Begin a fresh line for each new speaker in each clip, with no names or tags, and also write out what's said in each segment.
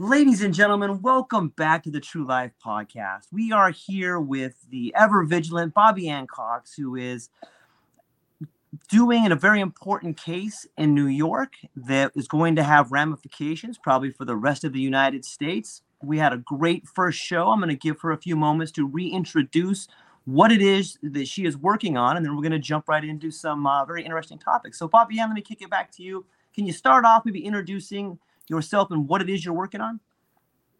Ladies and gentlemen, welcome back to the True Life Podcast. We are here with the ever vigilant Bobbie Anne Cox, who is doing a very important case in New York that is going to have ramifications probably for the rest of the United States. We had a great first show. I'm going to give her a few moments to reintroduce what it is that she is working on, and then we're going to jump right into some uh, very interesting topics. So, Bobby Ann, let me kick it back to you. Can you start off maybe introducing yourself and what it is you're working on?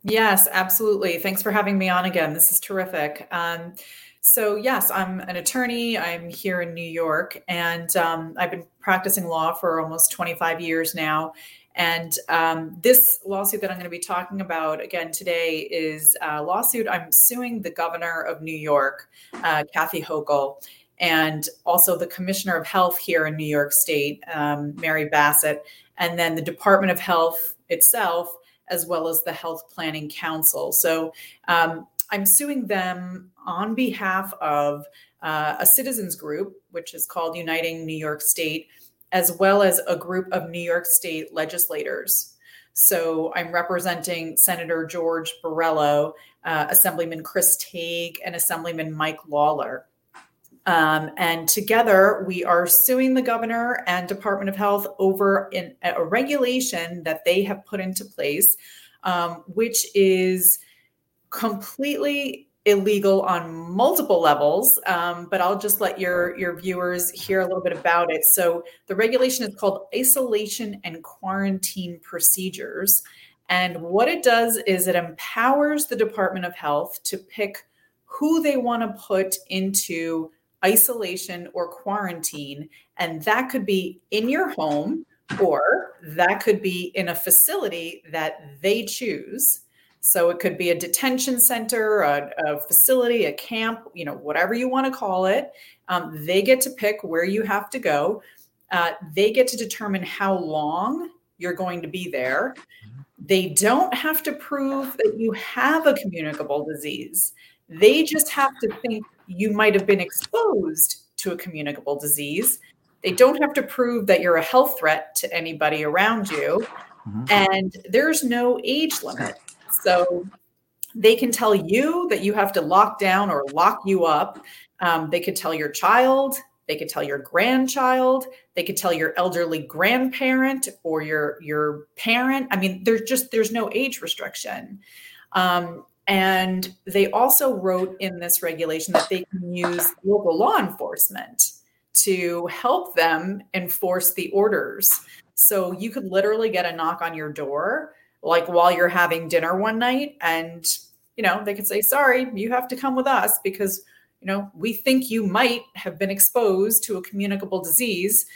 Yes, absolutely. Thanks for having me on again. This is terrific. Um, so, yes, I'm an attorney. I'm here in New York, and um, I've been practicing law for almost 25 years now. And um, this lawsuit that I'm going to be talking about again today is a lawsuit I'm suing the governor of New York, uh, Kathy Hochul, and also the commissioner of health here in New York State, um, Mary Bassett, and then the Department of Health itself, as well as the Health Planning Council. So um, I'm suing them on behalf of uh, a citizens group, which is called Uniting New York State, as well as a group of New York State legislators. So I'm representing Senator George Borrello, uh, Assemblyman Chris Tague, and Assemblyman Mike Lawler. Um, and together, we are suing the governor and Department of Health over in, a regulation that they have put into place, um, which is completely illegal on multiple levels. Um, but I'll just let your your viewers hear a little bit about it. So the regulation is called isolation and quarantine procedures. And what it does is it empowers the Department of Health to pick who they want to put into isolation or quarantine. And that could be in your home or that could be in a facility that they choose. So it could be a detention center, a, a facility, a camp, you know, whatever you want to call it. Um, they get to pick where you have to go. Uh, they get to determine how long you're going to be there. They don't have to prove that you have a communicable disease. They just have to think you might have been exposed to a communicable disease. They don't have to prove that you're a health threat to anybody around you. Mm-hmm. And there's no age limit. So they can tell you that you have to lock down or lock you up. Um, they could tell your child, they could tell your grandchild, they could tell your elderly grandparent or your your parent. I mean, there's just there's no age restriction. Um, and they also wrote in this regulation that they can use local law enforcement to help them enforce the orders. So you could literally get a knock on your door, like while you're having dinner one night, and you know they could say, "Sorry, you have to come with us because you know we think you might have been exposed to a communicable disease."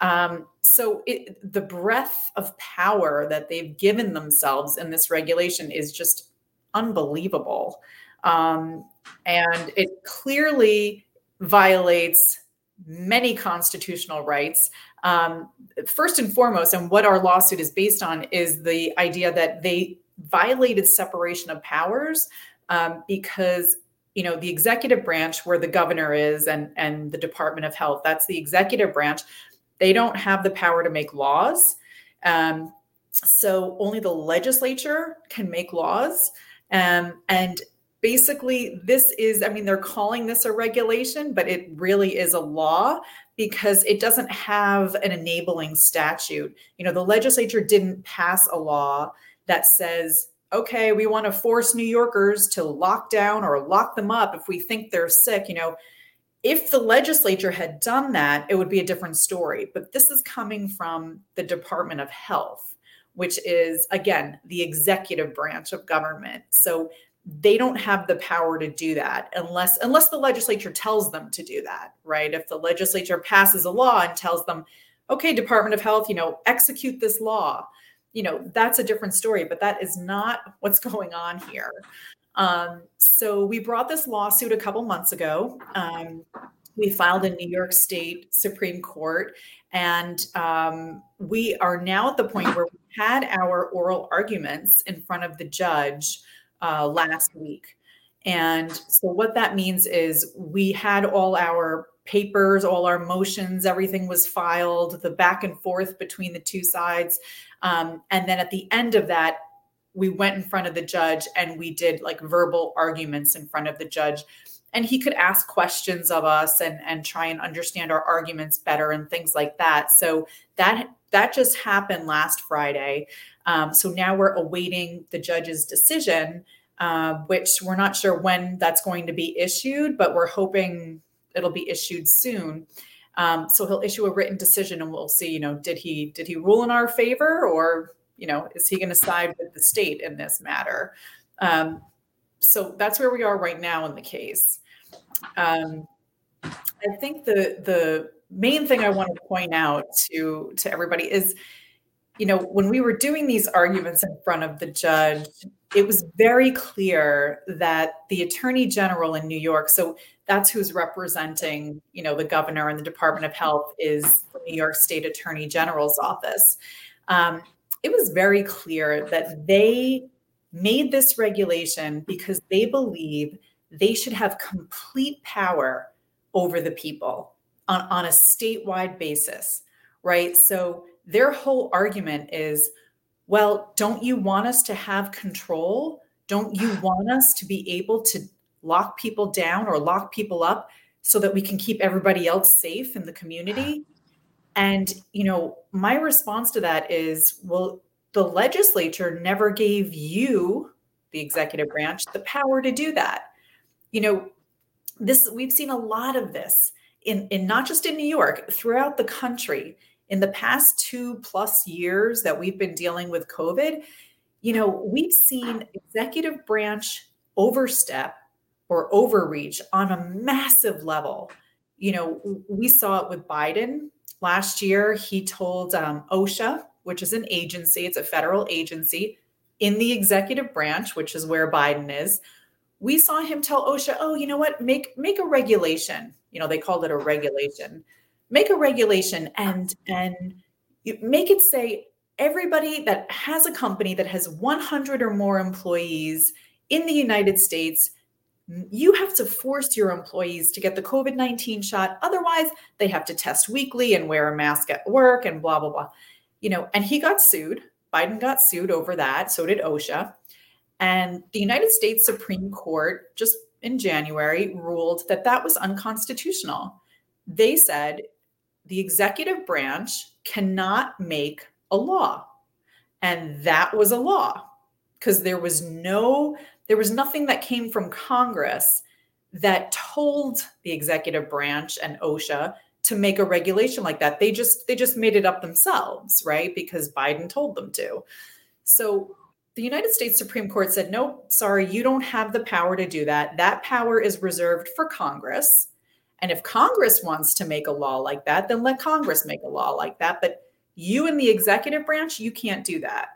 Um, so it, the breadth of power that they've given themselves in this regulation is just unbelievable. Um, and it clearly violates many constitutional rights. Um, first and foremost, and what our lawsuit is based on, is the idea that they violated separation of powers um, because you know the executive branch where the governor is and and the department of health that's the executive branch they don't have the power to make laws um, so only the legislature can make laws um, and basically this is i mean they're calling this a regulation but it really is a law because it doesn't have an enabling statute. You know the legislature didn't pass a law that says okay we want to force new yorkers to lock down or lock them up if we think they're sick you know. If the legislature had done that it would be a different story but this is coming from the department of health which is again the executive branch of government. So they don't have the power to do that unless unless the legislature tells them to do that right? If the legislature passes a law and tells them okay department of health you know execute this law you know that's a different story but that is not what's going on here. Um, so we brought this lawsuit a couple months ago. Um, we filed in new york state supreme court and um, we are now at the point where we had our oral arguments in front of the judge uh, last week. And so, what that means is we had all our papers, all our motions, everything was filed, the back and forth between the two sides. Um, and then at the end of that, we went in front of the judge and we did like verbal arguments in front of the judge. And he could ask questions of us and, and try and understand our arguments better and things like that. So that that just happened last Friday. Um, so now we're awaiting the judge's decision, uh, which we're not sure when that's going to be issued, but we're hoping it'll be issued soon. Um, so he'll issue a written decision, and we'll see. You know, did he did he rule in our favor, or you know, is he going to side with the state in this matter? Um, so that's where we are right now in the case. Um, I think the the main thing I want to point out to to everybody is, you know, when we were doing these arguments in front of the judge, it was very clear that the attorney general in New York, so that's who's representing, you know, the governor and the Department of Health is the New York State Attorney General's office. Um, it was very clear that they made this regulation because they believe they should have complete power over the people on, on a statewide basis, right? So their whole argument is well, don't you want us to have control? Don't you want us to be able to lock people down or lock people up so that we can keep everybody else safe in the community? And, you know, my response to that is well, the legislature never gave you, the executive branch, the power to do that. You know, this we've seen a lot of this in, in not just in New York, throughout the country in the past two plus years that we've been dealing with COVID, you know, we've seen executive branch overstep or overreach on a massive level. You know, we saw it with Biden last year. He told um, OSHA, which is an agency, it's a federal agency in the executive branch, which is where Biden is. We saw him tell OSHA, "Oh, you know what? Make make a regulation you know they called it a regulation make a regulation and and make it say everybody that has a company that has 100 or more employees in the United States you have to force your employees to get the COVID 19 shot. Otherwise, they have to test weekly and wear a mask at work and blah, blah, blah. You know, and he got sued. Biden got sued over that. So did OSHA. And the United States Supreme Court just in January ruled that that was unconstitutional. They said the executive branch cannot make a law. And that was a law because there was no there was nothing that came from Congress that told the executive branch and OSHA to make a regulation like that. They just they just made it up themselves, right? Because Biden told them to. So the United States Supreme Court said, no, sorry, you don't have the power to do that. That power is reserved for Congress. And if Congress wants to make a law like that, then let Congress make a law like that. But you in the executive branch, you can't do that.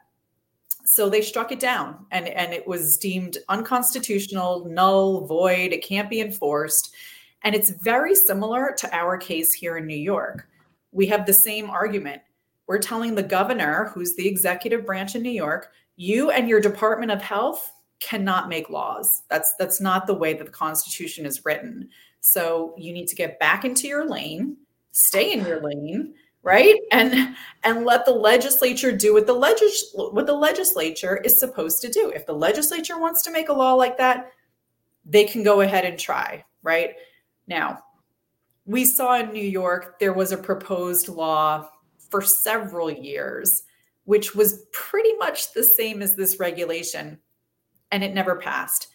So they struck it down and, and it was deemed unconstitutional, null, void, it can't be enforced. And it's very similar to our case here in New York. We have the same argument. We're telling the governor, who's the executive branch in New York, you and your Department of Health cannot make laws. That's that's not the way that the Constitution is written. So you need to get back into your lane, stay in your lane, right? And and let the legislature do what the legis- what the legislature is supposed to do. If the legislature wants to make a law like that, they can go ahead and try, right? Now, we saw in New York there was a proposed law for several years which was pretty much the same as this regulation and it never passed.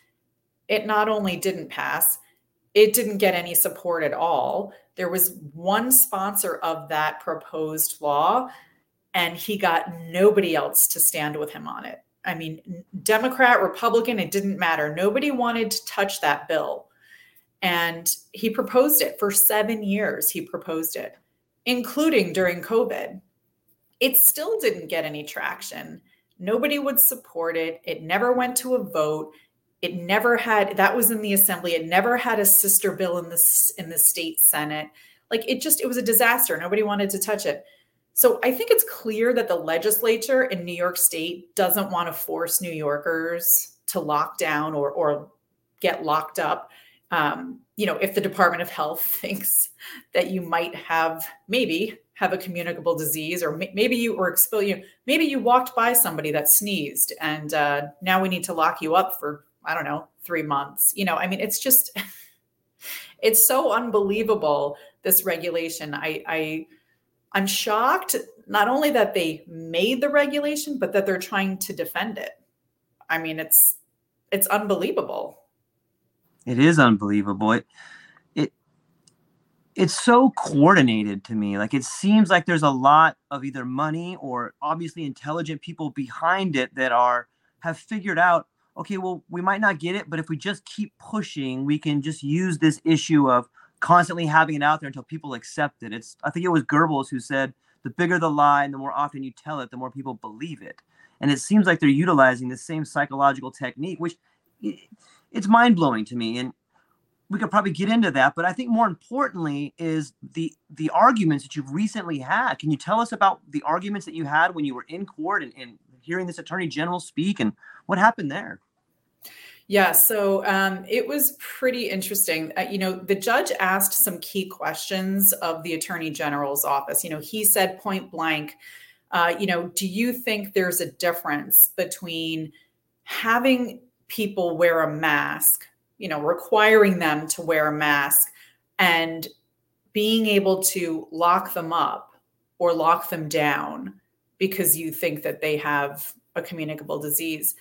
It not only didn't pass, it didn't get any support at all. There was one sponsor of that proposed law, and he got nobody else to stand with him on it. I mean, Democrat, Republican, it didn't matter. Nobody wanted to touch that bill. And he proposed it for seven years. He proposed it, including during COVID. It still didn't get any traction. Nobody would support it. It never went to a vote. It never had that was in the assembly. It never had a sister bill in the in the state senate. Like it just it was a disaster. Nobody wanted to touch it. So I think it's clear that the legislature in New York State doesn't want to force New Yorkers to lock down or or get locked up. Um, you know, if the Department of Health thinks that you might have maybe have a communicable disease, or maybe you or exposed, you maybe you walked by somebody that sneezed, and uh, now we need to lock you up for I don't know three months. You know, I mean, it's just it's so unbelievable this regulation. I, I I'm shocked not only that they made the regulation, but that they're trying to defend it. I mean, it's it's unbelievable.
It is unbelievable. It, it it's so coordinated to me. Like it seems like there's a lot of either money or obviously intelligent people behind it that are have figured out, okay, well, we might not get it, but if we just keep pushing, we can just use this issue of constantly having it out there until people accept it. It's I think it was Goebbels who said, the bigger the lie and the more often you tell it, the more people believe it. And it seems like they're utilizing the same psychological technique, which it's mind blowing to me. And we could probably get into that but i think more importantly is the the arguments that you've recently had can you tell us about the arguments that you had when you were in court and, and hearing this attorney general speak and what happened there
yeah, so um, it was pretty interesting. Uh, you know, the judge asked some key questions of the attorney general's office. You know, he said point blank, uh, you know, do you think there's a difference between having people wear a mask you know, requiring them to wear a mask and being able to lock them up or lock them down because you think that they have a communicable disease.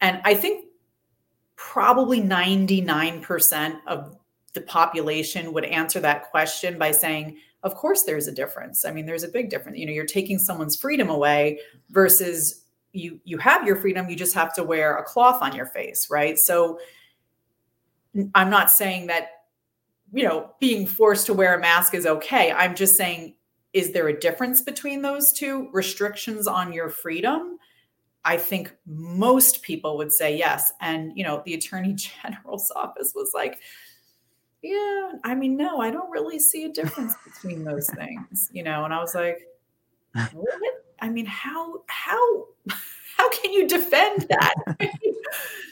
And I think probably 99% of the population would answer that question by saying, of course there's a difference. I mean, there's a big difference. You know, you're taking someone's freedom away versus you you have your freedom, you just have to wear a cloth on your face, right? So I'm not saying that, you know, being forced to wear a mask is okay. I'm just saying, is there a difference between those two restrictions on your freedom? I think most people would say yes. And, you know, the attorney general's office was like, yeah, I mean, no, I don't really see a difference between those things, you know, and I was like, what? I mean, how, how, how can you defend that?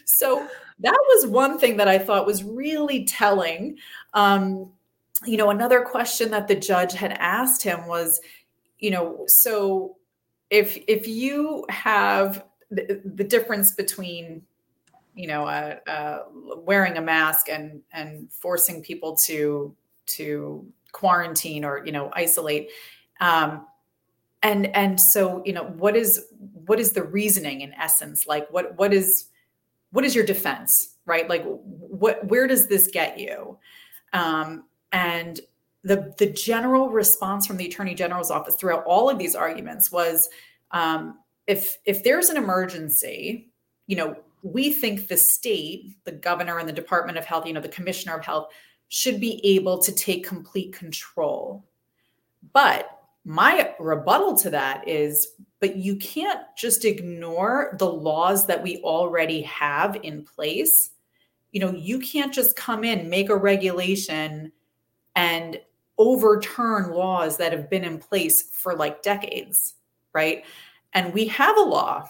so that was one thing that I thought was really telling. Um, you know, another question that the judge had asked him was, you know, so if if you have the, the difference between you know uh, uh, wearing a mask and and forcing people to to quarantine or you know isolate um, and and so you know what is what is the reasoning in essence? Like what what is what is your defense right? Like what where does this get you? Um, and the the general response from the attorney general's office throughout all of these arguments was um, if if there's an emergency you know we think the state the governor and the department of health you know the commissioner of health should be able to take complete control. But my rebuttal to that is but you can't just ignore the laws that we already have in place you know you can't just come in make a regulation and overturn laws that have been in place for like decades, right? And we have a law.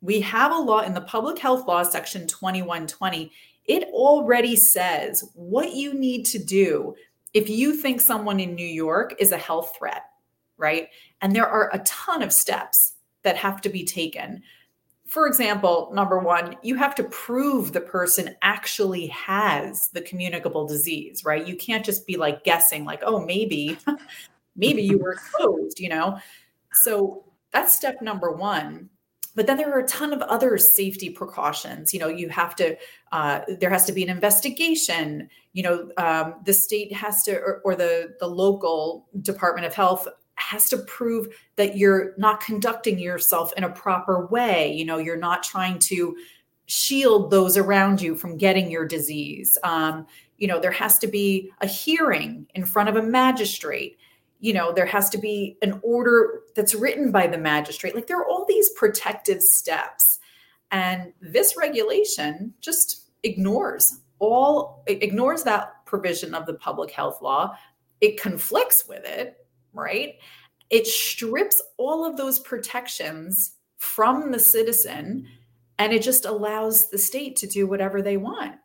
We have a law in the public health law, section 2120. It already says what you need to do if you think someone in New York is a health threat, right? And there are a ton of steps that have to be taken. For example, number one, you have to prove the person actually has the communicable disease, right? You can't just be like guessing, like, oh, maybe, maybe you were exposed, you know? So that's step number one. But then there are a ton of other safety precautions. You know, you have to, uh, there has to be an investigation. You know, um, the state has to, or, or the the local Department of Health has to prove that you're not conducting yourself in a proper way. You know, you're not trying to shield those around you from getting your disease. Um, you know, there has to be a hearing in front of a magistrate. You know, there has to be an order that's written by the magistrate. Like there are all these protective steps. And this regulation just ignores all, it ignores that provision of the public health law. It conflicts with it right? It strips all of those protections from the citizen and it just allows the state to do whatever they want.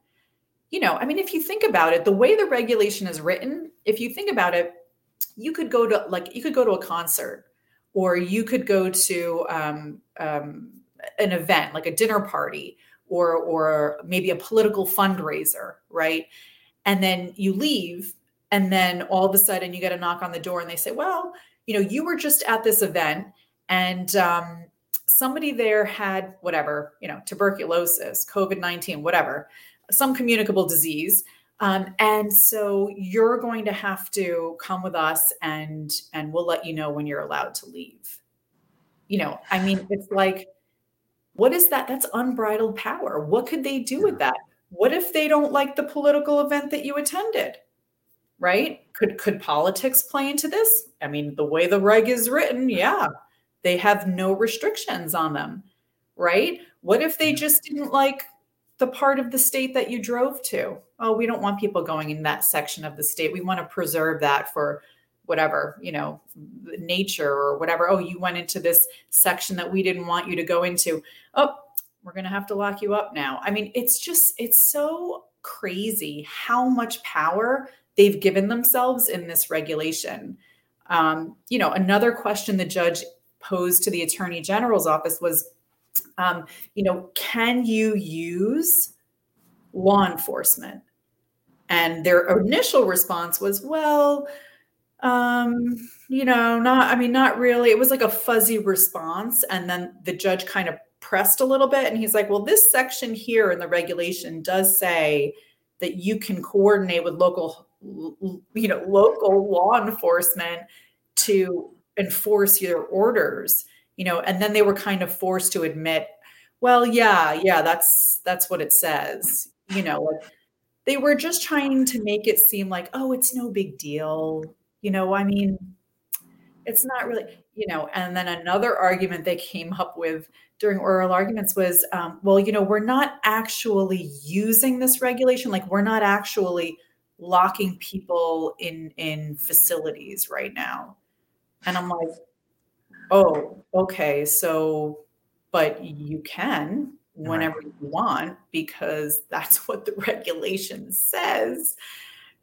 You know, I mean, if you think about it, the way the regulation is written, if you think about it, you could go to like you could go to a concert or you could go to um, um, an event like a dinner party or or maybe a political fundraiser right and then you leave and then all of a sudden you get a knock on the door and they say well you know you were just at this event and um, somebody there had whatever you know tuberculosis covid-19 whatever some communicable disease. Um, and so you're going to have to come with us and and we'll let you know when you're allowed to leave. You know i mean it's like what is that? That's unbridled power. What could they do with that? What if they don't like the political event that you attended right? Could could politics play into this? I mean, the way the reg is written, yeah, they have no restrictions on them, right? What if they just didn't like the part of the state that you drove to? Oh, we don't want people going in that section of the state. We want to preserve that for whatever, you know, nature or whatever. Oh, you went into this section that we didn't want you to go into. Oh, we're going to have to lock you up now. I mean, it's just, it's so crazy how much power they've given themselves in this regulation. Um, you know, another question the judge posed to the attorney general's office was, um, you know, can you use law enforcement? And their initial response was, well, um, you know, not, I mean, not really. It was like a fuzzy response. And then the judge kind of pressed a little bit and he's like, well, this section here in the regulation does say that you can coordinate with local you know local law enforcement to enforce your orders you know and then they were kind of forced to admit well yeah yeah that's that's what it says you know they were just trying to make it seem like oh it's no big deal you know i mean it's not really you know and then another argument they came up with during oral arguments was um, well you know we're not actually using this regulation like we're not actually locking people in in facilities right now. And i'm like oh okay so but you can whenever you want because that's what the regulation says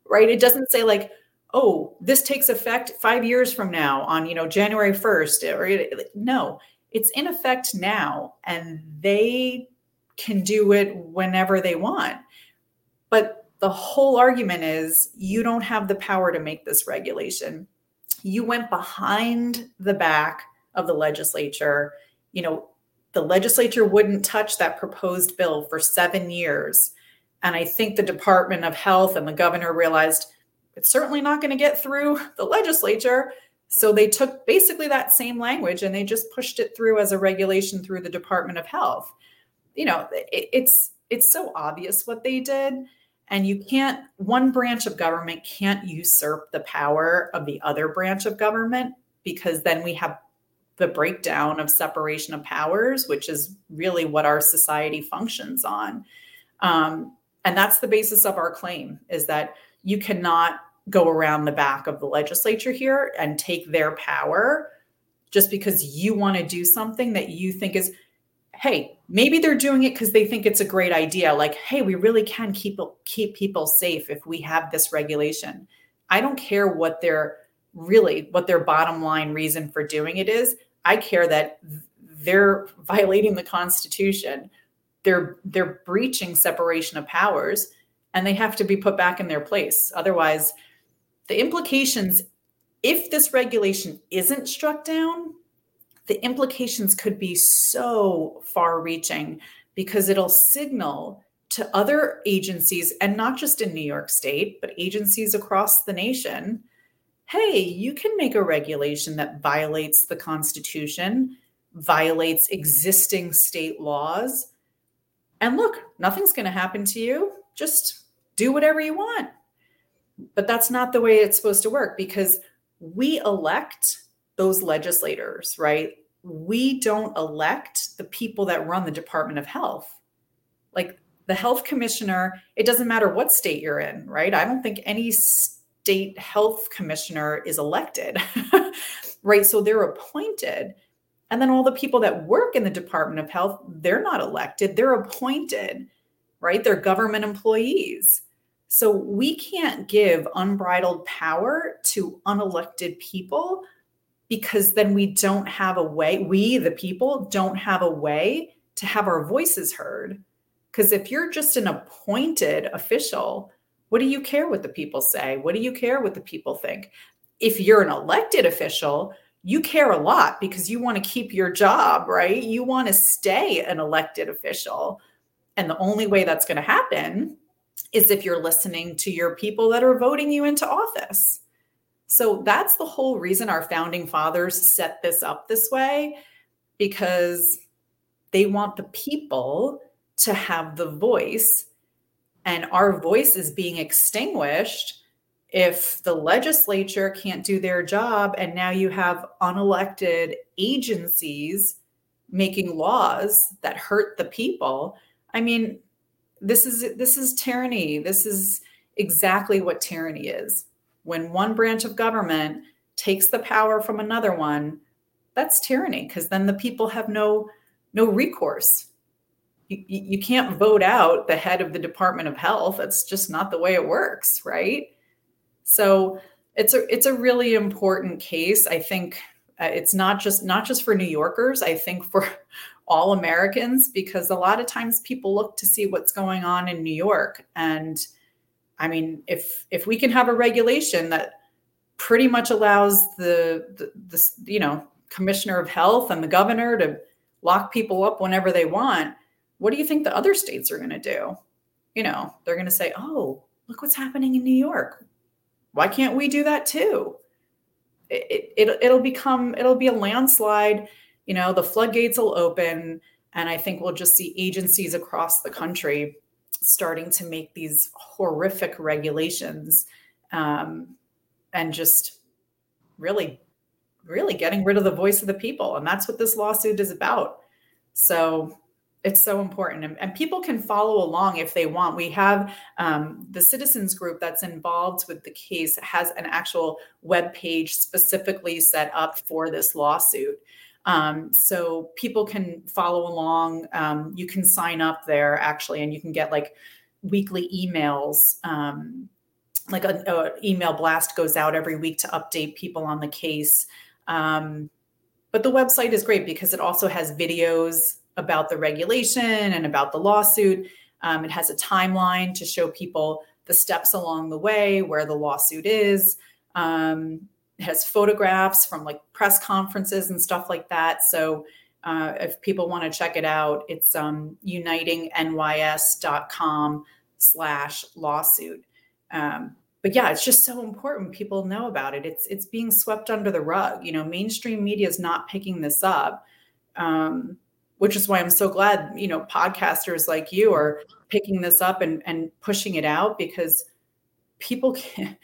right? It doesn't say like oh this takes effect 5 years from now on you know January 1st or no it's in effect now and they can do it whenever they want. But the whole argument is you don't have the power to make this regulation. You went behind the back of the legislature. You know, the legislature wouldn't touch that proposed bill for seven years. And I think the Department of Health and the governor realized it's certainly not going to get through the legislature. So they took basically that same language and they just pushed it through as a regulation through the Department of Health. You know, it, it's it's so obvious what they did and you can't, one branch of government can't usurp the power of the other branch of government because then we have the breakdown of separation of powers, which is really what our society functions on. Um, and that's the basis of our claim is that you cannot go around the back of the legislature here and take their power just because you want to do something that you think is hey maybe they're doing it because they think it's a great idea like hey we really can keep keep people safe if we have this regulation. I don't care what their really what their bottom line reason for doing it is. I care that they're violating the constitution. They're they're breaching separation of powers and they have to be put back in their place. Otherwise the implications if this regulation isn't struck down, the implications could be so far reaching because it'll signal to other agencies, and not just in New York State, but agencies across the nation hey, you can make a regulation that violates the Constitution, violates existing state laws. And look, nothing's going to happen to you. Just do whatever you want. But that's not the way it's supposed to work because we elect those legislators, right? We don't elect the people that run the Department of Health. Like the health commissioner, it doesn't matter what state you're in, right? I don't think any state health commissioner is elected, right? So they're appointed. And then all the people that work in the Department of Health, they're not elected, they're appointed, right? They're government employees. So we can't give unbridled power to unelected people because then we don't have a way, we, the people, don't have a way to have our voices heard. Because if you're just an appointed official, what do you care what the people say? What do you care what the people think? If you're an elected official, you care a lot because you want to keep your job, right? You want to stay an elected official. And the only way that's going to happen is if you're listening to your people that are voting you into office. So that's the whole reason our founding fathers set this up this way because they want the people to have the voice. And our voice is being extinguished if the legislature can't do their job and now you have unelected agencies making laws that hurt the people. I mean, this is this is tyranny this is exactly what tyranny is when one branch of government takes the power from another one that's tyranny because then the people have no no recourse. You, you can't vote out the head of the department of health. That's just not the way it works right? So it's a it's a really important case. I think uh, it's not just not just for new yorkers i think for all Americans because a lot of times people look to see what's going on in New York and I mean if if we can have a regulation that pretty much allows the, the the you know commissioner of health and the governor to lock people up whenever they want what do you think the other states are going to do? You know they're going to say oh look what's happening in New York. Why can't we do that too? It, it, it'll become it'll be a landslide. You know, the floodgates will open. And I think we'll just see agencies across the country starting to make these horrific regulations um, and just really, really getting rid of the voice of the people. And that's what this lawsuit is about. So it's so important and, and, people can follow along if they want we have um, the citizens group that's involved with the case has an actual web page specifically set up for this lawsuit um, so people can follow along. Um, you can sign up there actually, and you can get like weekly emails. Um, like an email blast goes out every week to update people on the case. Um, but the website is great because it also has videos about the regulation and about the lawsuit. Um, it has a timeline to show people the steps along the way, where the lawsuit is. Um, has photographs from like press conferences and stuff like that. So uh, if people want to check it out, it's um, unitingnys.com slash lawsuit. Um, but yeah, it's just so important people know about it. It's it's being swept under the rug. You know, mainstream media is not picking this up, um, which is why I'm so glad you know podcasters like you are picking this up and and pushing it out because people can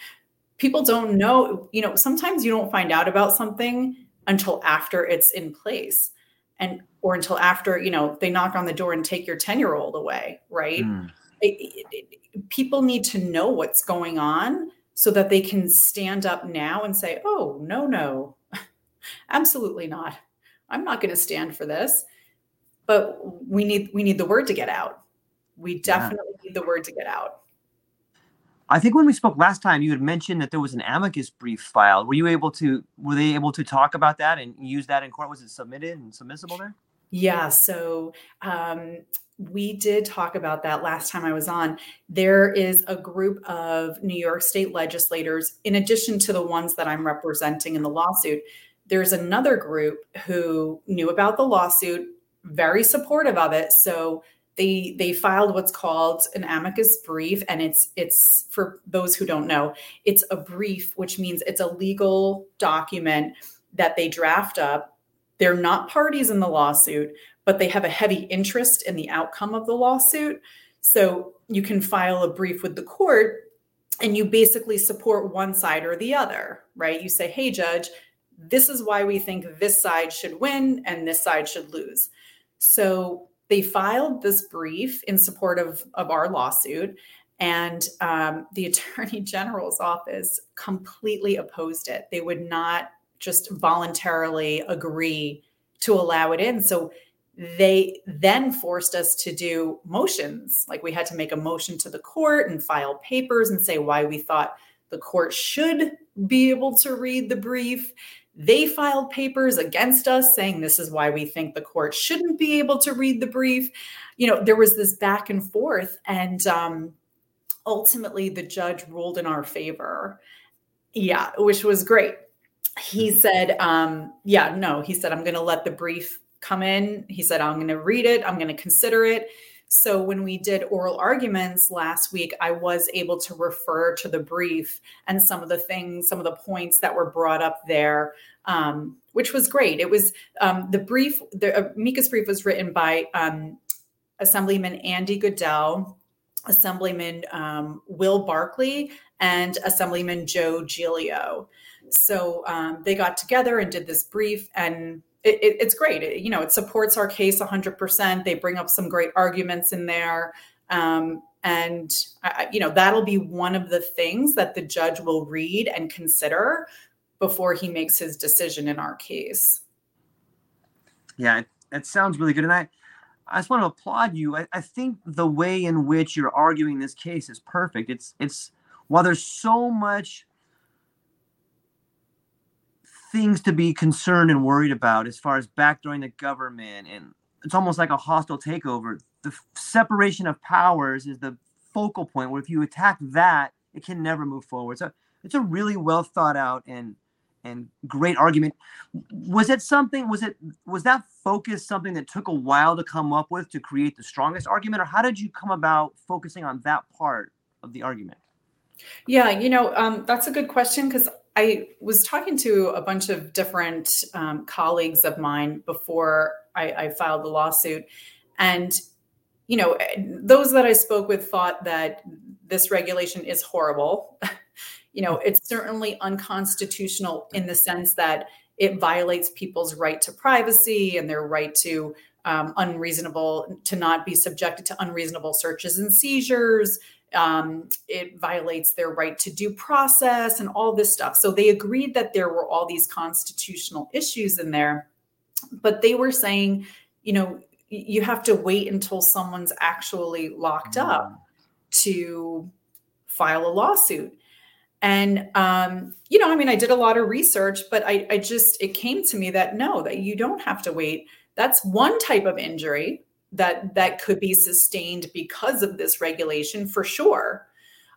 people don't know, you know, sometimes you don't find out about something until after it's in place and or until after, you know, they knock on the door and take your 10-year-old away, right? Mm. It, it, it, people need to know what's going on so that they can stand up now and say, oh, no, no, absolutely not. I'm not going to stand for this. But we need we need the word to get out. We definitely yeah. need the word to get out.
I think when we spoke last time, you had mentioned that there was an amicus brief filed. Were you able to? Were they able to talk about that and use that in court? Was it submitted and submissible there?
Yeah. So um, we did talk about that last time I was on. There is a group of New York State legislators, in addition to the ones that I'm representing in the lawsuit. There's another group who knew about the lawsuit, very supportive of it. So they they filed what's called an amicus brief and it's it's for those who don't know it's a brief which means it's a legal document that they draft up. They're not parties in the lawsuit but they have a heavy interest in the outcome of the lawsuit. So you can file a brief with the court and you basically support one side or the other right? You say hey judge this is why we think this side should win and this side should lose. So they filed this brief in support of, of our lawsuit, and um, the attorney general's office completely opposed it. They would not just voluntarily agree to allow it in. So they then forced us to do motions. Like we had to make a motion to the court and file papers and say why we thought the court should be able to read the brief. They filed papers against us saying this is why we think the court shouldn't be able to read the brief. You know, there was this back and forth, and um, ultimately the judge ruled in our favor. Yeah, which was great. He said, um, Yeah, no, he said, I'm going to let the brief come in. He said, I'm going to read it, I'm going to consider it. So when we did oral arguments last week, I was able to refer to the brief and some of the things, some of the points that were brought up there, um, which was great. It was um, the brief, the amicus brief was written by um, Assemblyman Andy Goodell, Assemblyman um, Will Barclay, and Assemblyman Joe Giglio. So um, they got together and did this brief and it, it, it's great. It, you know, it supports our case 100%. They bring up some great arguments in there. Um, and, I, you know, that'll be one of the things that the judge will read and consider before he makes his decision in our case.
Yeah, it sounds really good. And I, I just want to applaud you. I, I think the way in which you're arguing this case is perfect. It's, it's, while there's so much things to be concerned and worried about as far as backdooring the government and it's almost like a hostile takeover. The separation of powers is the focal point where if you attack that it can never move forward. So it's a really well thought out and and great argument. Was it something was it was that focus something that took a while to come up with to create the strongest argument or how did you come about focusing on that part of the argument?
Yeah you know um, that's a good question because I was talking to a bunch of different um, colleagues of mine before I, I filed the lawsuit. And, you know, those that I spoke with thought that this regulation is horrible. you know, it's certainly unconstitutional in the sense that it violates people's right to privacy and their right to um, unreasonable, to not be subjected to unreasonable searches and seizures um, it violates their right to due process and all this stuff. So they agreed that there were all these constitutional issues in there, but they were saying, you know, you have to wait until someone's actually locked up mm. to file a lawsuit. And um, you know, I mean, I did a lot of research, but I, I just it came to me that no, that you don't have to wait. That's one type of injury that that could be sustained because of this regulation for sure.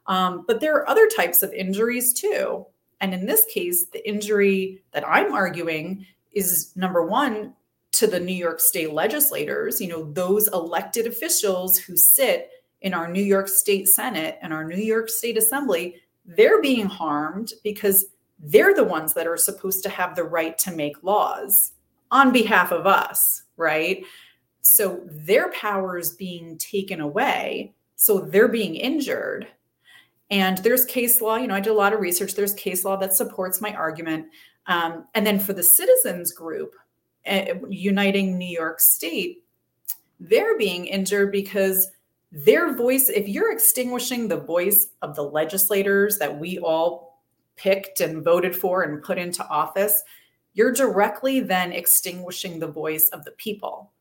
Um, but there are other types of injuries too. And in this case, the injury that I'm arguing is number one to the New York state legislators, you know, those elected officials who sit in our New York State Senate and our New York State Assembly, they're being harmed because they're the ones that are supposed to have the right to make laws on behalf of us, right? So their power is being taken away. So they're being injured. And there's case law, you know, I did a lot of research. There's case law that supports my argument. Um, and then for the citizens group, uh, Uniting New York State, they're being injured because their voice, if you're extinguishing the voice of the legislators that we all picked and voted for and put into office, you're directly then extinguishing the voice of the people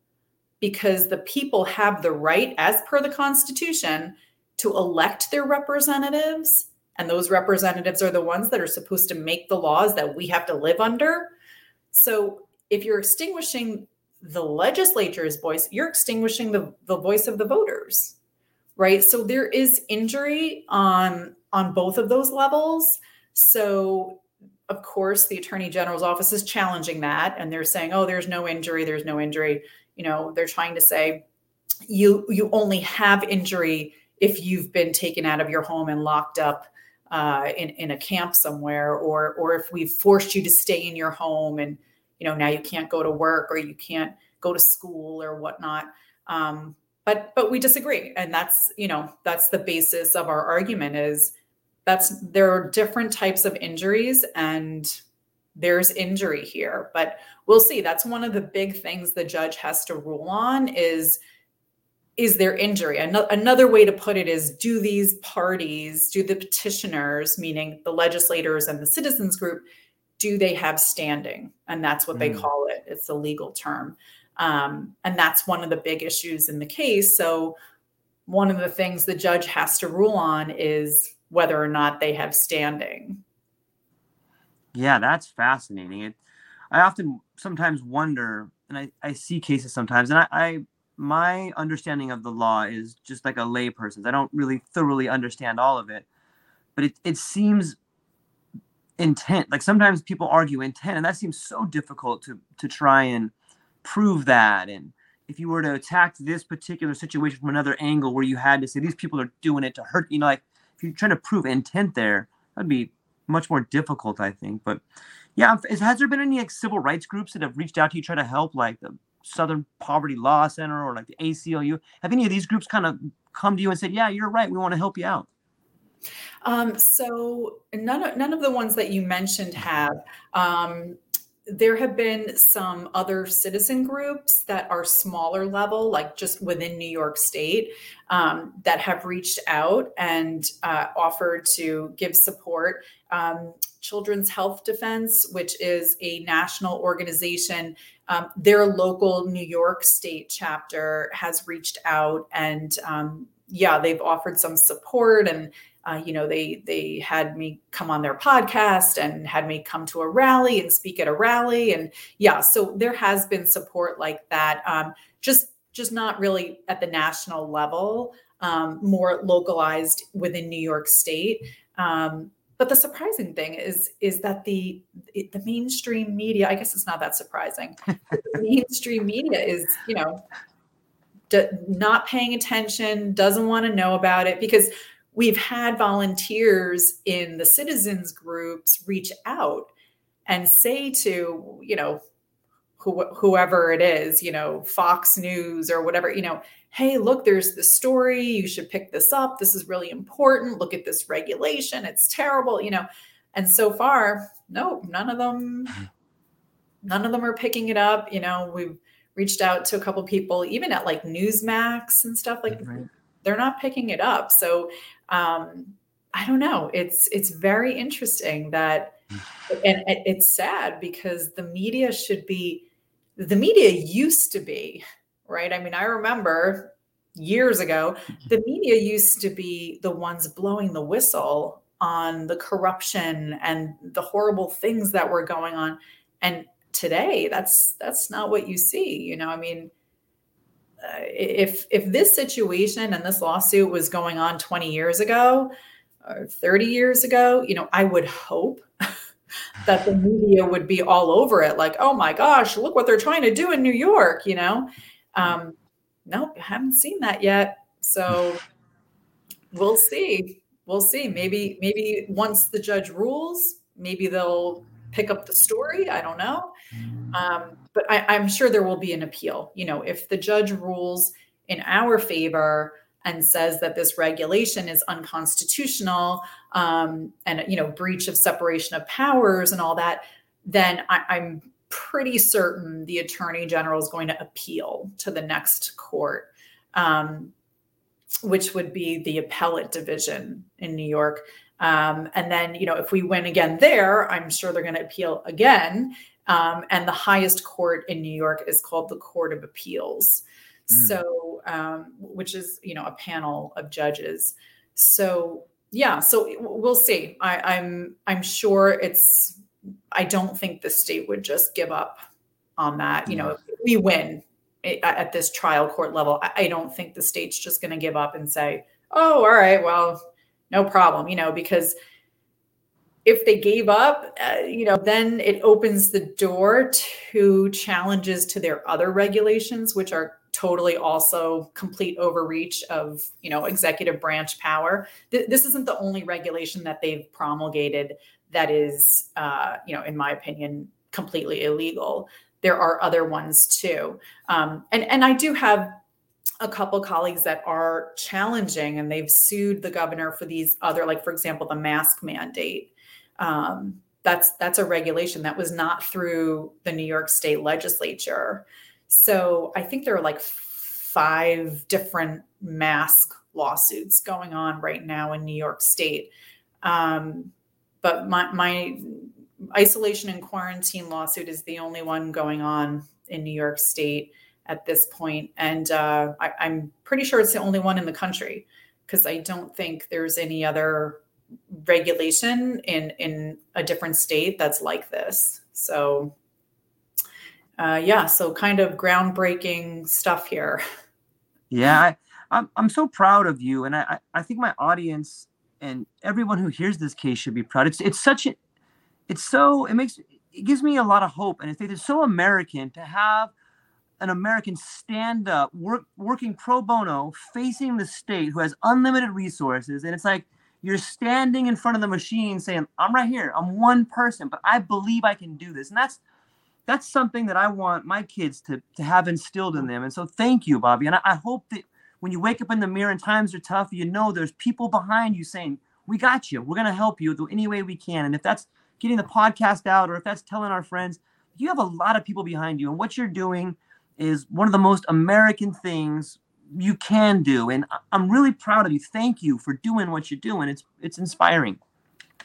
because the people have the right, as per the Constitution, to elect their representatives. And those representatives are the ones that are supposed to make the laws that we have to live under. So if you're extinguishing the legislature's voice, you're extinguishing the, the voice of the voters right so there is injury on on both of those levels so of course the attorney general's office is challenging that and they're saying oh there's no injury there's no injury you know they're trying to say you you only have injury if you've been taken out of your home and locked up uh, in in a camp somewhere, or or if we've forced you to stay in your home and you know now you can't go to work or you can't go to school or whatnot. Um, but but we disagree and that's you know that's the basis of our argument is that's there are different types of injuries and there's injury here but we'll see that's one of the big things the judge has to rule on is is there injury another way to put it is do these parties do the petitioners meaning the legislators and the citizens group do they have standing and that's what mm. they call it it's a legal term um, and that's one of the big issues in the case. So, one of the things the judge has to rule on is whether or not they have standing.
Yeah, that's fascinating. It, I often sometimes wonder, and I, I see cases sometimes, and I, I my understanding of the law is just like a layperson's. I don't really thoroughly understand all of it, but it, it seems intent. Like sometimes people argue intent, and that seems so difficult to to try and prove that and if you were to attack this particular situation from another angle where you had to say these people are doing it to hurt you know like if you're trying to prove intent there that'd be much more difficult i think but yeah has there been any like civil rights groups that have reached out to you try to help like the southern poverty law center or like the aclu have any of these groups kind of come to you and said yeah you're right we want to help you out
um, so none of, none of the ones that you mentioned have. Um, there have been some other citizen groups that are smaller level, like just within New York State, um, that have reached out and uh, offered to give support. Um, Children's Health Defense, which is a national organization, um, their local New York State chapter has reached out and um, yeah, they've offered some support and uh, you know they they had me come on their podcast and had me come to a rally and speak at a rally. And yeah so there has been support like that. Um, just just not really at the national level um, more localized within new york state. Um, but the surprising thing is is that the the mainstream media i guess it's not that surprising. Mainstream media is you know not paying attention doesn't want to know about it because we've had volunteers in the citizens groups reach out and say to you know who, whoever it is you know fox news or whatever you know hey look there's this story. You should pick this up. This is really important. Look at this regulation. It's terrible you know. And so far no none of them mm-hmm. none of them are picking it up you know. We've reached out to a couple people even at like newsmax and stuff like right. they're not picking it up. So um, I don't know. It's it's very interesting that, and it's sad because the media should be, the media used to be right. I mean, I remember years ago, the media used to be the ones blowing the whistle on the corruption and the horrible things that were going on, and today that's that's not what you see. You know, I mean if if this situation and this lawsuit was going on 20 years ago or 30 years ago, you know, I would hope that the media would be all over it, like, oh my gosh, look what they're trying to do in New York, you know. Um, nope, haven't seen that yet. So we'll see. We'll see. Maybe, maybe once the judge rules, maybe they'll pick up the story. I don't know. Um, but I, am sure there will be an appeal. You know, if the judge rules in our favor and says that this regulation is unconstitutional um, and you know breach of separation of powers and all that, then I, I'm pretty certain the attorney general is going to appeal to the next court. Um, which would be the appellate division in New York. Um, and then, you know, if we win again there, I'm sure they're going to appeal again. Um, and the highest court in New York is called the Court of Appeals. Mm. So, um, which is, you know, a panel of judges. So, yeah, so we'll see. I, I'm I'm sure it's. I don't think the state would just give up on that. You know, if we win at this trial court level, I don't think the state's just going to give up and say, "Oh, all right, well, no problem," you know, because if they gave up, uh, you know, then it opens the door to challenges to their other regulations, which are totally also complete overreach of you know executive branch power. Th- this isn't the only regulation that they've promulgated that is, uh, you know, in my opinion, completely illegal. There are other ones too, um, and and I do have a couple colleagues that are challenging and they've sued the governor for these other like for example the mask mandate um, that's that's a regulation that was not through the new york state legislature so I think there are like five different mask lawsuits going on right now in New York State. Um, but my, my isolation and quarantine lawsuit is the only one going on in New York State at this point. And uh, I, I'm pretty sure it's the only one in the country because I don't think there's any other regulation in in a different state that's like this. So uh, yeah, so kind of groundbreaking stuff here.
Yeah, I, I'm I'm so proud of you, and I I think my audience and everyone who hears this case should be proud. It's it's such a, it's so it makes it gives me a lot of hope, and it's, it's so American to have an American stand up, work working pro bono, facing the state who has unlimited resources, and it's like you're standing in front of the machine saying, "I'm right here. I'm one person, but I believe I can do this," and that's that's something that I want my kids to to have instilled in them. And so thank you, Bobbie. And I, I hope that when you wake up in the mirror and times are tough, you know there's people behind you saying, "We got you. We're gonna help you any way we can." And if that's getting the podcast out, or if that's telling our friends, you have a lot of people behind you, and what you're doing is one of the most American things you can do. And I'm really proud of you. Thank you for doing what you're doing. It's it's inspiring.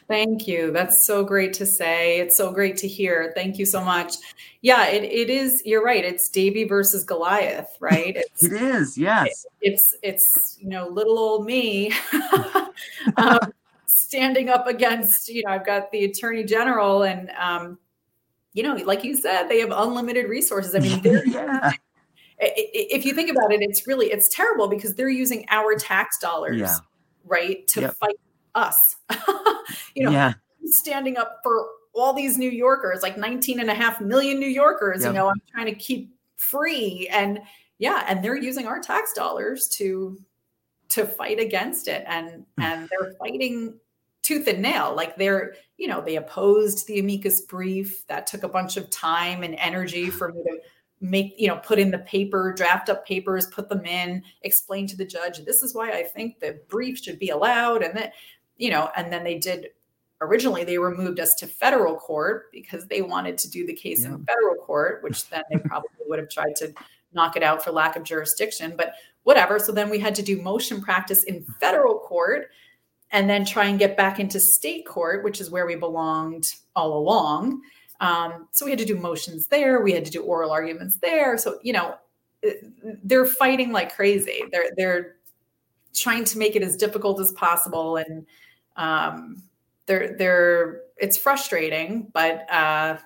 Thank you. That's so great to say. It's so great to hear. Thank you so much. Yeah, it, it is. You're right. It's Davy versus Goliath, right?
It's, it is. Yes.
It, it's it's you know little old me um, standing up against you know I've got the Attorney General and um, you know like you said they have unlimited resources. I mean, yeah. If you think about it, it's really it's terrible because they're using our tax dollars. Yeah. Right to yep. fight us. you know, yeah. standing up for all these New Yorkers, like 19 and a half million New Yorkers, yep. you know, I'm trying to keep free. And yeah, and they're using our tax dollars to to fight against it. And hmm. and they're fighting tooth and nail. Like they're, you know, they opposed the amicus brief. That took a bunch of time and energy for me to make you know put in the paper draft up papers put them in explain to the judge this is why i think the brief should be allowed and that you know, and then they did originally they removed us to federal court because they wanted to do the case yeah. in federal court, which then they probably would have tried to knock it out for lack of jurisdiction, but whatever. So then we had to do motion practice in federal court and then try and get back into state court, which is where we belonged all along. Um, so we had to do motions there. We had to do oral arguments there. So, you know, they're fighting like crazy. They're, they're trying to make it as difficult as possible. And, um, they're they're it's frustrating, but uh,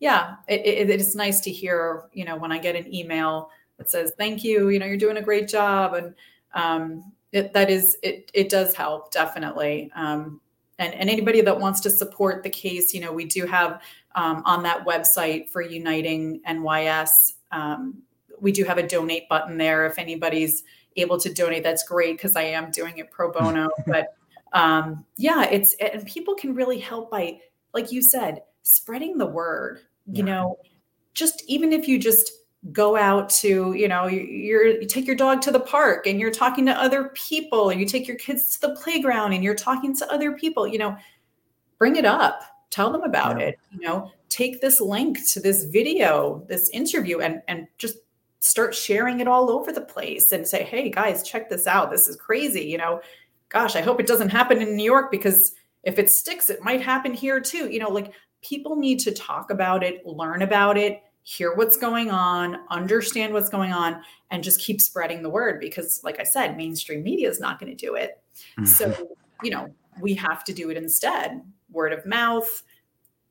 yeah, it, it, it is nice to hear. You know, when I get an email that says thank you, you know, you're doing a great job, and um, it, that is it. It does help definitely. Um, and, and anybody that wants to support the case, you know, we do have um, on that website for Uniting NYS, um, we do have a donate button there. If anybody's able to donate, that's great because I am doing it pro bono. but um, yeah, it's and people can really help by, like you said, spreading the word. Yeah. You know, just even if you just go out to you know you're you take your dog to the park and you're talking to other people or you take your kids to the playground and you're talking to other people you know bring it up tell them about yeah. it you know take this link to this video this interview and and just start sharing it all over the place and say, hey guys, check this out. This is crazy. You know, gosh, I hope it doesn't happen in New York because if it sticks, it might happen here too. You know, like people need to talk about it, learn about it, hear what's going on, understand what's going on, and just keep spreading the word because, like I said, mainstream media is not going to do it. Mm-hmm. So, you know, we have to do it instead word of mouth,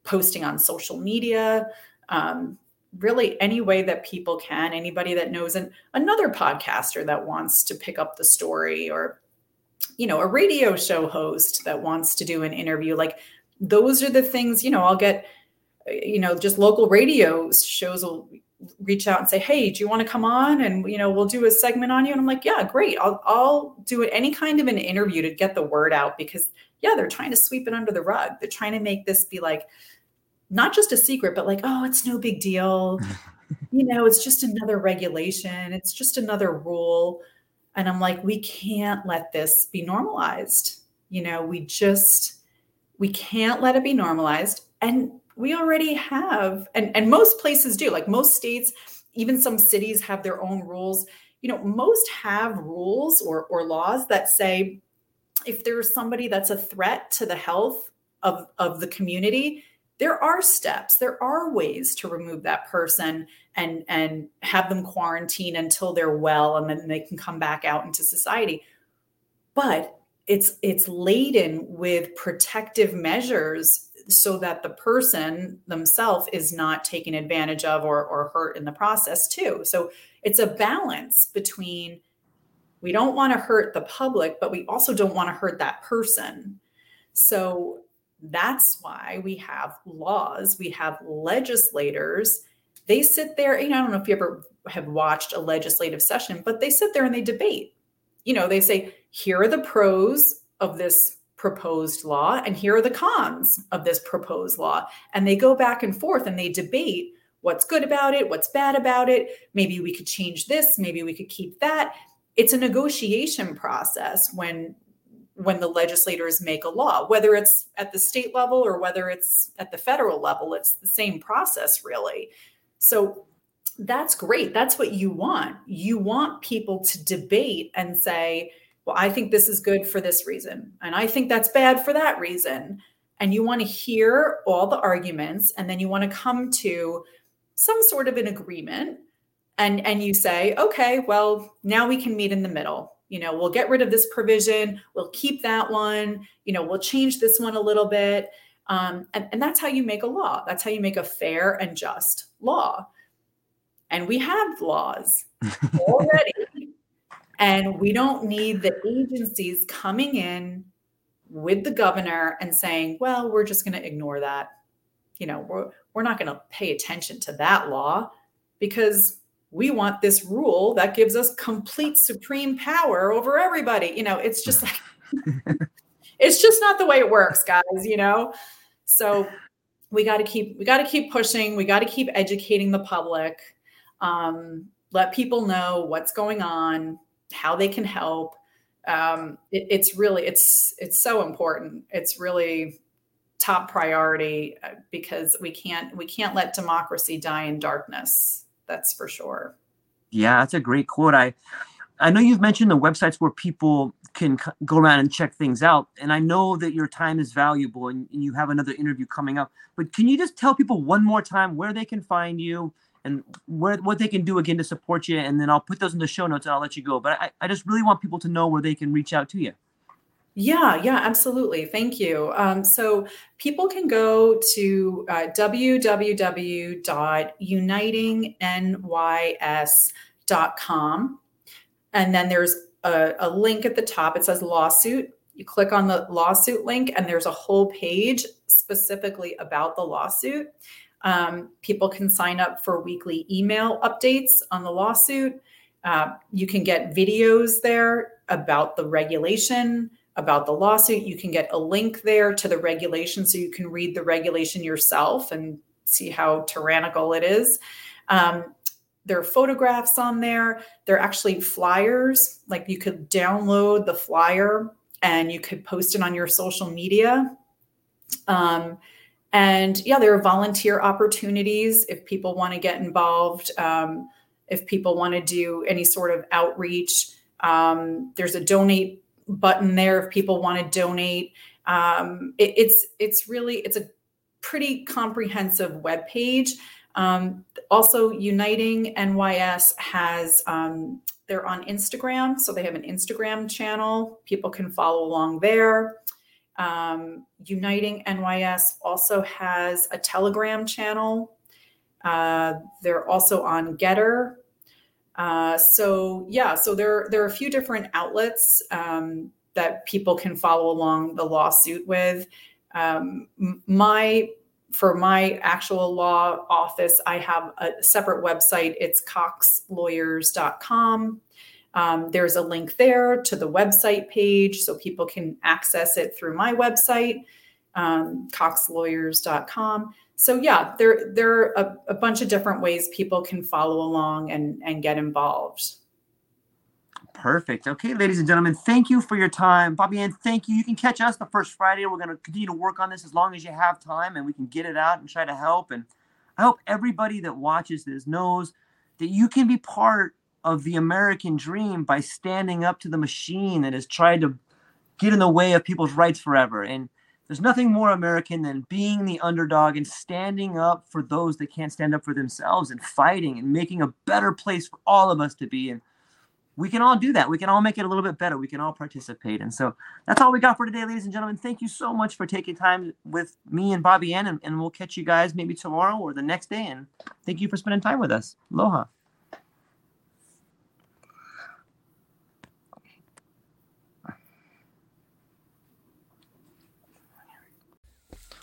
posting on social media. Um, really any way that people can anybody that knows an, another podcaster that wants to pick up the story or you know a radio show host that wants to do an interview like those are the things you know i'll get you know just local radio shows will reach out and say hey do you want to come on? And you know we'll do a segment on you. And i'm like yeah great. I'll, I'll do any kind of an interview to get the word out because yeah they're trying to sweep it under the rug. They're trying to make this be like not just a secret but like oh it's no big deal. You know it's just another regulation. It's just another rule. And i'm like we can't let this be normalized. You know we just we can't let it be normalized. And we already have and and most places do like most states even some cities have their own rules. You know most have rules or or laws that say if there's somebody that's a threat to the health of of the community there are steps there are ways to remove that person and and have them quarantine until they're well and then they can come back out into society. But it's it's laden with protective measures so that the person themselves is not taken advantage of or, or hurt in the process too. So it's a balance between we don't want to hurt the public but we also don't want to hurt that person. So that's why we have laws we have legislators. They sit there you know i don't know if you ever have watched a legislative session but they sit there and they debate. You know they say here are the pros of this proposed law and here are the cons of this proposed law. And they go back and forth and they debate what's good about it what's bad about it. Maybe we could change this maybe we could keep that. It's a negotiation process when when the legislators make a law whether it's at the state level or whether it's at the federal level it's the same process really. So that's great. That's what you want. You want people to debate and say well, I think this is good for this reason, and I think that's bad for that reason. And you want to hear all the arguments, and then you want to come to some sort of an agreement. And, and you say, okay, well, now we can meet in the middle. You know, we'll get rid of this provision, we'll keep that one, you know, we'll change this one a little bit. Um, and, and that's how you make a law. That's how you make a fair and just law. And we have laws already and we don't need the agencies coming in with the governor and saying, well, we're just going to ignore that. You know, we're, we're not going to pay attention to that law because we want this rule that gives us complete supreme power over everybody. You know, it's just like, it's just not the way it works, guys, you know? So we got to keep, we got to keep pushing. We got to keep educating the public. Um, let people know what's going on how they can help. Um, it, it's really it's it's so important. It's really top priority uh, because we can't we can't let democracy die in darkness. That's for sure.
Yeah, that's a great quote. I I know you've mentioned the websites where people can go around and check things out, and I know that your time is valuable, and, and you have another interview coming up. But can you just tell people one more time where they can find you, and where what they can do again to support you. And then I'll put those in the show notes and I'll let you go. But I, I just really want people to know where they can reach out to you.
Yeah, yeah, absolutely. Thank you. Um, so people can go to uh, www.unitingnys.com. And then there's a, a link at the top. It says lawsuit. You click on the lawsuit link, and there's a whole page specifically about the lawsuit. Um, people can sign up for weekly email updates on the lawsuit. Uh, you can get videos there about the regulation, about the lawsuit. You can get a link there to the regulation so you can read the regulation yourself and see how tyrannical it is. Um, there are photographs on there. There are actually flyers, like you could download the flyer and you could post it on your social media. Um, and yeah, there are volunteer opportunities if people want to get involved. Um, if people want to do any sort of outreach. Um, there's a donate button there if people want to donate. Um, it, it's it's really it's a pretty comprehensive web page. Um, also, Uniting NYS has um, they're on Instagram, so they have an Instagram channel. People can follow along there. Um, Uniting NYS also has a Telegram channel. Uh, they're also on Gettr. Uh, so yeah, so there there are a few different outlets um, that people can follow along the lawsuit with. Um, my for my actual law office, I have a separate website. It's coxlawyers.com. Um, there's a link there to the website page so people can access it through my website, um, coxlawyers.com. So yeah, there there are a, a bunch of different ways people can follow along and and get involved.
Perfect. Okay, ladies and gentlemen, thank you for your time. Bobbie Anne, thank you. You can catch us the first Friday. We're going to continue to work on this as long as you have time and we can get it out and try to help. And I hope everybody that watches this knows that you can be part of the American dream by standing up to the machine that has tried to get in the way of people's rights forever. And there's nothing more American than being the underdog and standing up for those that can't stand up for themselves and fighting and making a better place for all of us to be. And we can all do that. We can all make it a little bit better. We can all participate. And so that's all we got for today, ladies and gentlemen. Thank you so much for taking time with me and Bobbie Anne, and, and we'll catch you guys maybe tomorrow or the next day. And thank you for spending time with us. Aloha.